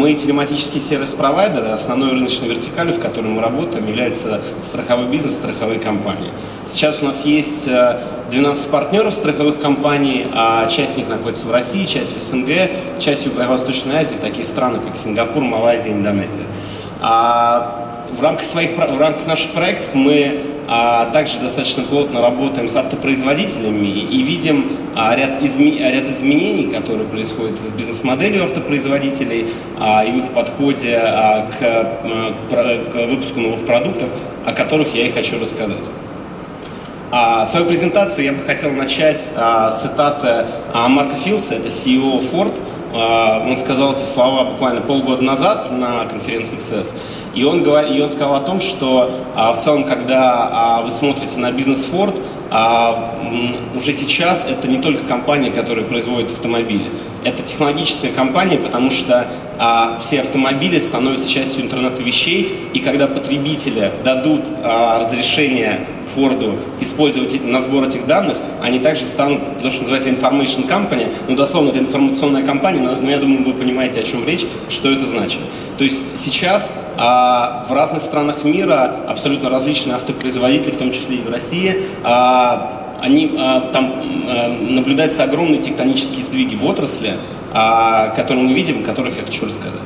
Мы телематический сервис-провайдер, основной рыночной вертикалью, в которой мы работаем, является страховой бизнес, страховые компании. Сейчас у нас есть 12 э, партнеров страховых компаний, а часть из них находится в России, часть в СНГ, часть в Юго-Восточной Азии, в таких странах, как Сингапур, Малайзия, Индонезия. А в рамках, своих, в рамках наших проектов мы а, также достаточно плотно работаем с автопроизводителями и видим а, ряд, изме, ряд изменений, которые происходят с бизнес-моделью автопроизводителей а, и в их подходе а, к, а, к выпуску новых продуктов, о которых я и хочу рассказать. А, свою презентацию я бы хотел начать а, с цитаты а, Марка Филса, это CEO Ford, он сказал эти слова буквально полгода назад на конференции CES. И он, и он сказал о том, что а, в целом, когда а, вы смотрите на бизнес Ford, уже сейчас это не только компания, которая производит автомобили. Это технологическая компания, потому что а, все автомобили становятся частью интернета вещей, и когда потребители дадут а, разрешение Форду использовать на сбор этих данных, они также станут то, что называется information company, ну, дословно, это информационная компания, но, но я думаю, вы понимаете, о чем речь, что это значит. То есть сейчас а, в разных странах мира абсолютно различные автопроизводители, в том числе и в России, а, они, а, там а, наблюдаются огромные тектонические сдвиги в отрасли, а, которые мы видим, которых я хочу рассказать.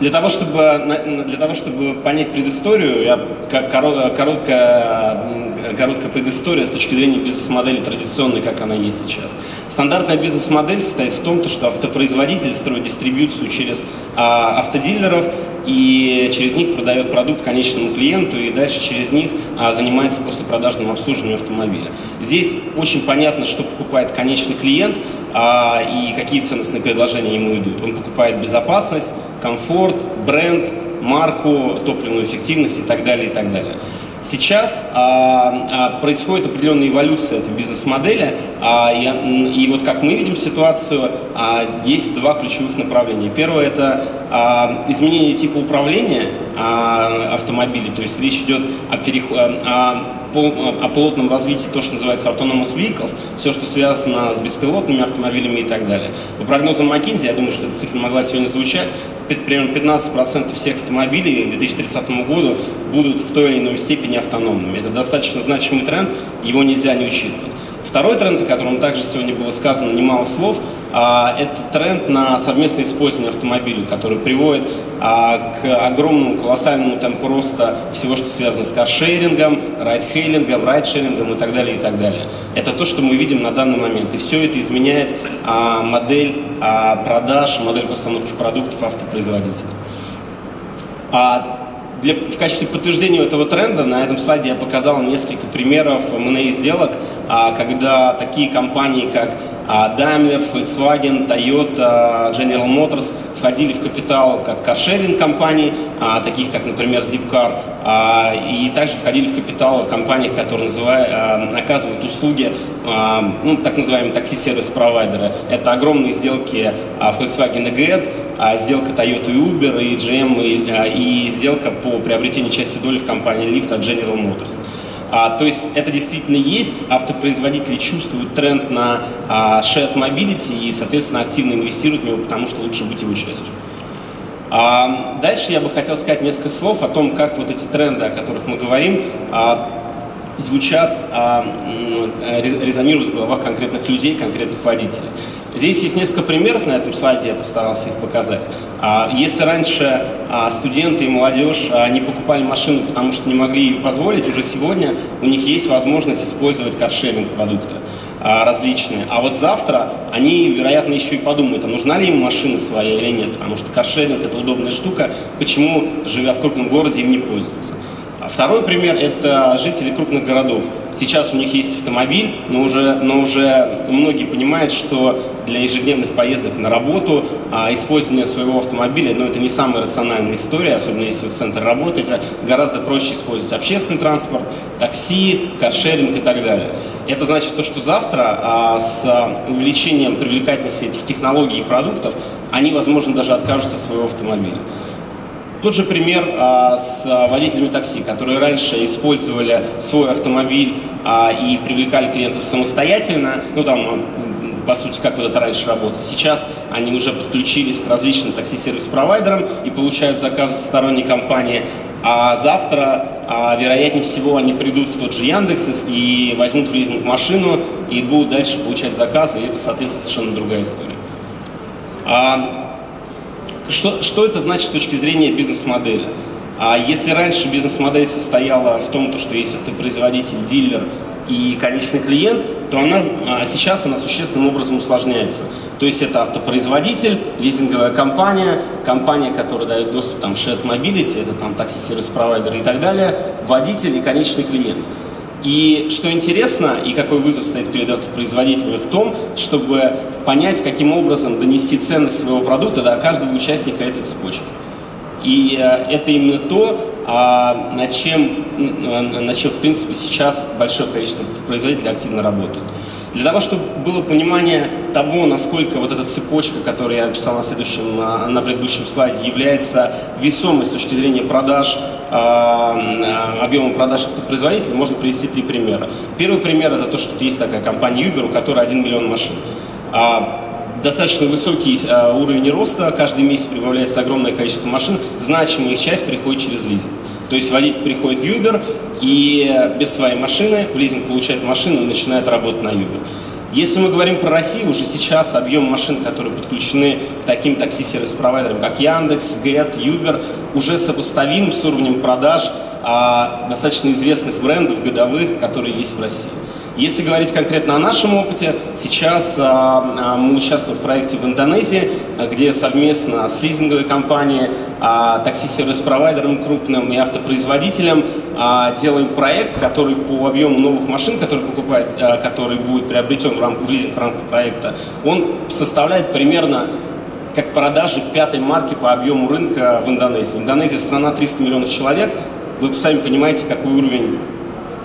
Для того, чтобы, для того, чтобы понять предысторию, я, короткая, короткая предыстория с точки зрения бизнес-модели традиционной, как она есть сейчас. Стандартная бизнес-модель состоит в том, что автопроизводитель строит дистрибьюцию через а, автодилеров и через них продает продукт конечному клиенту и дальше через них а, занимается послепродажным обслуживанием автомобиля. Здесь очень понятно, что покупает конечный клиент а, и какие ценностные предложения ему идут. Он покупает безопасность, комфорт, бренд, марку, топливную эффективность и так далее, и так далее. Сейчас а, а, происходит определенная эволюция этой бизнес-модели, а, и, и вот как мы видим ситуацию, а, есть два ключевых направления. Первое это а, изменение типа управления а, автомобилей, то есть речь идет о, переход, о, о плотном развитии то, что называется autonomous vehicles, все, что связано с беспилотными автомобилями и так далее. По прогнозам McKinsey, я думаю, что эта цифра могла сегодня звучать, примерно 15% всех автомобилей к 2030 году будут в той или иной степени автономными. Это достаточно значимый тренд, его нельзя не учитывать. Второй тренд, о котором также сегодня было сказано немало слов, а, это тренд на совместное использование автомобиля, который приводит а, к огромному, колоссальному темпу роста всего, что связано с каршерингом, райдхейлингом, райдшерингом и так далее, и так далее. Это то, что мы видим на данный момент. И все это изменяет а, модель продаж, модель постановки продуктов автопроизводителей. Для, в качестве подтверждения этого тренда на этом слайде я показал несколько примеров M&A сделок, когда такие компании, как Daimler, Volkswagen, Toyota, General Motors входили в капитал как каршеринг компаний, таких как, например, Zipcar, и также входили в капитал в компаниях, которые называют, оказывают услуги, ну, так называемые такси-сервис-провайдеры. Это огромные сделки Volkswagen и GET, сделка Toyota и Uber, и GM, и, и сделка по приобретению части доли в компании Lyft от General Motors. А, то есть это действительно есть, автопроизводители чувствуют тренд на а, shared mobility и, соответственно, активно инвестируют в него, потому что лучше быть его частью. А, дальше я бы хотел сказать несколько слов о том, как вот эти тренды, о которых мы говорим, а, звучат, а, резонируют в головах конкретных людей, конкретных водителей. Здесь есть несколько примеров на этом слайде, я постарался их показать. А, если раньше а, студенты и молодежь а, не покупали машину, потому что не могли ее позволить, уже сегодня у них есть возможность использовать каршеринг продукта различные. А вот завтра они, вероятно, еще и подумают, а нужна ли им машина своя или нет, потому что каршеринг – это удобная штука, почему, живя в крупном городе, им не пользоваться. Второй пример – это жители крупных городов. Сейчас у них есть автомобиль, но уже, но уже многие понимают, что для ежедневных поездок на работу а, использование своего автомобиля, ну, это не самая рациональная история, особенно если вы в центре работаете. Гораздо проще использовать общественный транспорт, такси, каршеринг и так далее. Это значит то, что завтра а, с увеличением привлекательности этих технологий и продуктов они, возможно, даже откажутся от своего автомобиля. Тот же пример а, с водителями такси, которые раньше использовали свой автомобиль а, и привлекали клиентов самостоятельно, ну там по сути, как вот это раньше работало. Сейчас они уже подключились к различным такси-сервис-провайдерам и получают заказы со сторонней компании. А завтра, а, вероятнее всего, они придут в тот же Яндекс и возьмут в лизинг машину и будут дальше получать заказы, и это, соответственно, совершенно другая история. А, что, что это значит с точки зрения бизнес-модели? А если раньше бизнес-модель состояла в том, что есть автопроизводитель, дилер и конечный клиент, то она, а сейчас она существенным образом усложняется. То есть это автопроизводитель, лизинговая компания, компания, которая дает доступ там shared mobility, это там такси-сервис-провайдер и так далее, водитель и конечный клиент. И что интересно, и какой вызов стоит перед автопроизводителями в том, чтобы понять, каким образом донести ценность своего продукта до каждого участника этой цепочки. И э, это именно то, а, над чем, над чем, в принципе, сейчас большое количество производителей активно работают. Для того, чтобы было понимание того, насколько вот эта цепочка, которую я описал на следующем, на, на предыдущем слайде, является весомой с точки зрения продаж, э, объема продаж автопроизводителей, можно привести три примера. Первый пример это то, что есть такая компания Uber, у которой 1 миллион машин. Достаточно высокий э, уровень роста, каждый месяц прибавляется огромное количество машин, значимая их часть приходит через лизинг. То есть водитель приходит в Uber и без своей машины в лизинг получает машину и начинает работать на Uber. Если мы говорим про Россию, уже сейчас объем машин, которые подключены к таким такси-сервис-провайдерам, как Яндекс, Get, Uber, уже сопоставим с уровнем продаж а, достаточно известных брендов годовых, которые есть в России. Если говорить конкретно о нашем опыте, сейчас а, а, мы участвуем в проекте в Индонезии, где совместно с лизинговой компанией, а, такси-сервис-провайдером крупным и автопроизводителем а, делаем проект, который по объему новых машин, который покупает, а, который будет приобретен в, рамках, в лизинг в рамках проекта, он составляет примерно как продажи пятой марки по объему рынка в Индонезии. Индонезия страна 300 миллионов человек, вы сами понимаете, какой уровень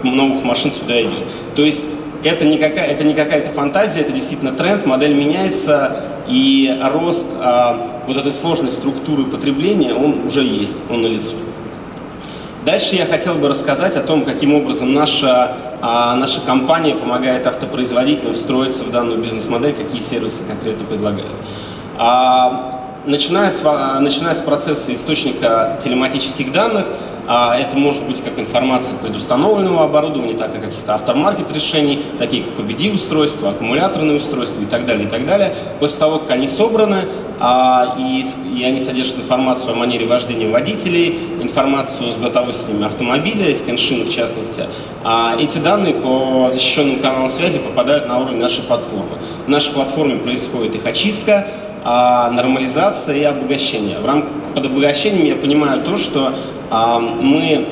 новых машин сюда идет. То есть это не, какая, это не какая-то фантазия, это действительно тренд, модель меняется, и рост а, вот этой сложной структуры потребления, он уже есть, он налицо. Дальше я хотел бы рассказать о том, каким образом наша, а, наша компания помогает автопроизводителям встроиться в данную бизнес-модель, какие сервисы конкретно предлагают. А, начиная, с, а, начиная с процесса источника телематических данных, а это может быть как информация предустановленного оборудования, так и каких-то автомаркет решений, такие как OBD-устройства, аккумуляторные устройства и так далее, и так далее. После того, как они собраны, а, и, они содержат информацию о манере вождения водителей, информацию с бортовой системой автомобиля, из коншины в частности, а, эти данные по защищенным каналам связи попадают на уровень нашей платформы. В нашей платформе происходит их очистка, а, нормализация и обогащение. В рамках под обогащением я понимаю то, что мы,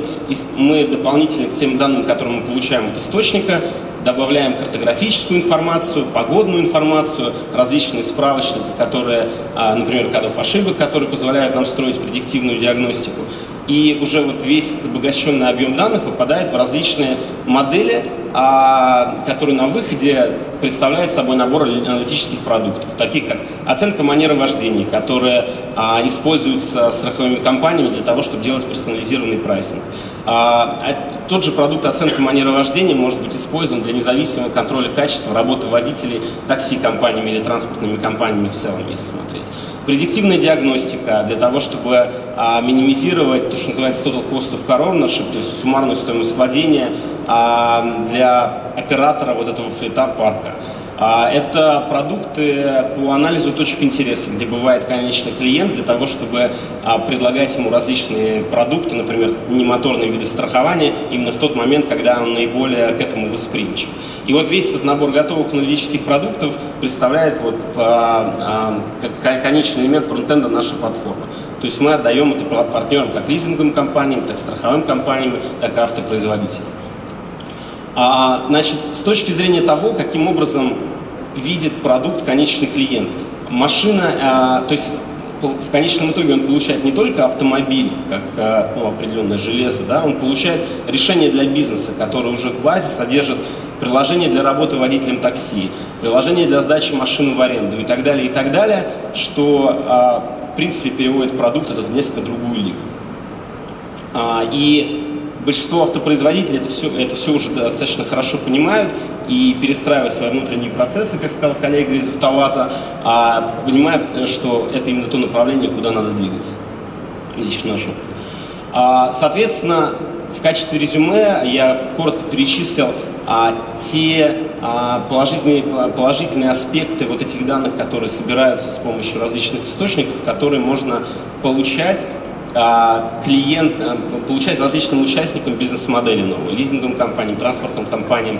мы дополнительно к тем данным, которые мы получаем от источника, добавляем картографическую информацию, погодную информацию, различные справочники, которые, а, например, кодов ошибок, которые позволяют нам строить предиктивную диагностику. И уже вот весь обогащенный объем данных попадает в различные модели, а, которые на выходе представляют собой набор аналитических продуктов, таких как оценка манеры вождения, которая а, используется страховыми компаниями для того, чтобы делать персонализированный прайсинг. А, тот же продукт оценки манеры вождения может быть использован для независимого контроля качества работы водителей такси-компаниями или транспортными компаниями в целом, если смотреть. Предиктивная диагностика для того, чтобы а, минимизировать то, что называется total cost of car ownership, то есть суммарную стоимость владения а, для оператора вот этого флита парка. А, это продукты по анализу точек интереса, где бывает конечный клиент для того, чтобы а, предлагать ему различные продукты, например, немоторные виды страхования, именно в тот момент, когда он наиболее к этому восприимчив. И вот весь этот набор готовых аналитических продуктов представляет вот, конечный элемент фронтенда нашей платформы. То есть мы отдаем это партнерам как лизинговым компаниям, так страховым компаниям, так и автопроизводителям. А, значит, с точки зрения того, каким образом видит продукт конечный клиент, машина, а, то есть в конечном итоге он получает не только автомобиль, как а, ну, определенное железо, да, он получает решение для бизнеса, которое уже в базе содержит приложение для работы водителем такси, приложение для сдачи машины в аренду и так далее, и так далее, что а, в принципе переводит продукт этот в несколько другую лигу. А, и большинство автопроизводителей это все, это все уже достаточно хорошо понимают и перестраивают свои внутренние процессы, как сказал коллега из АвтоВАЗа, а понимают, что это именно то направление, куда надо двигаться. Лично наш а, Соответственно, в качестве резюме я коротко перечислил а, те а, положительные, положительные аспекты вот этих данных, которые собираются с помощью различных источников, которые можно получать клиент, а, получать различным участникам бизнес-модели новой, лизинговым компаниям, транспортным компаниям,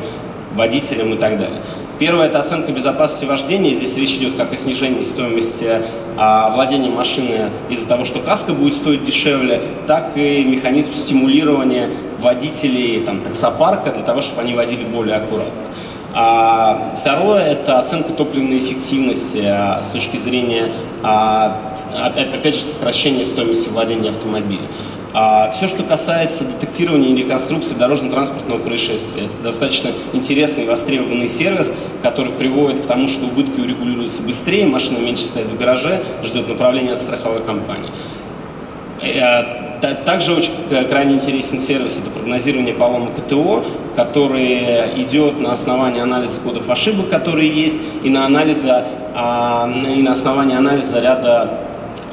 водителям и так далее. Первое – это оценка безопасности вождения. Здесь речь идет как о снижении стоимости а, владения машины из-за того, что каска будет стоить дешевле, так и механизм стимулирования водителей там, таксопарка для того, чтобы они водили более аккуратно. А, второе – это оценка топливной эффективности а, с точки зрения, а, опять же, сокращения стоимости владения автомобилем. Все, что касается детектирования и реконструкции дорожно-транспортного происшествия, это достаточно интересный и востребованный сервис, который приводит к тому, что убытки урегулируются быстрее, машина меньше стоит в гараже, ждет направления от страховой компании. Э, также очень крайне интересен сервис, это прогнозирование поломок КТО, который идет на основании анализа кодов ошибок, которые есть, и на, анализа, а, и на основании анализа ряда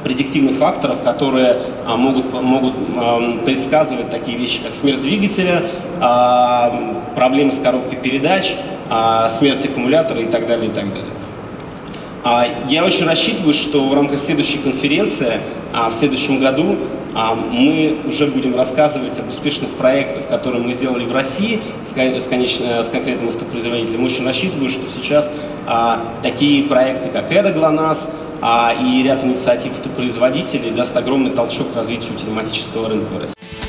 предиктивных факторов, которые а, могут, могут а, предсказывать такие вещи, как смерть двигателя, проблемы с коробкой передач, смерть аккумулятора и так далее, и так далее. Я очень рассчитываю, что в рамках следующей конференции в следующем году мы уже будем рассказывать об успешных проектах, которые мы сделали в России с, конечно, с конкретным автопроизводителем. Очень рассчитываю, что сейчас а, такие проекты, как Эра ГЛОНАСС а, и ряд инициатив автопроизводителей даст огромный толчок к развитию телематического рынка в России.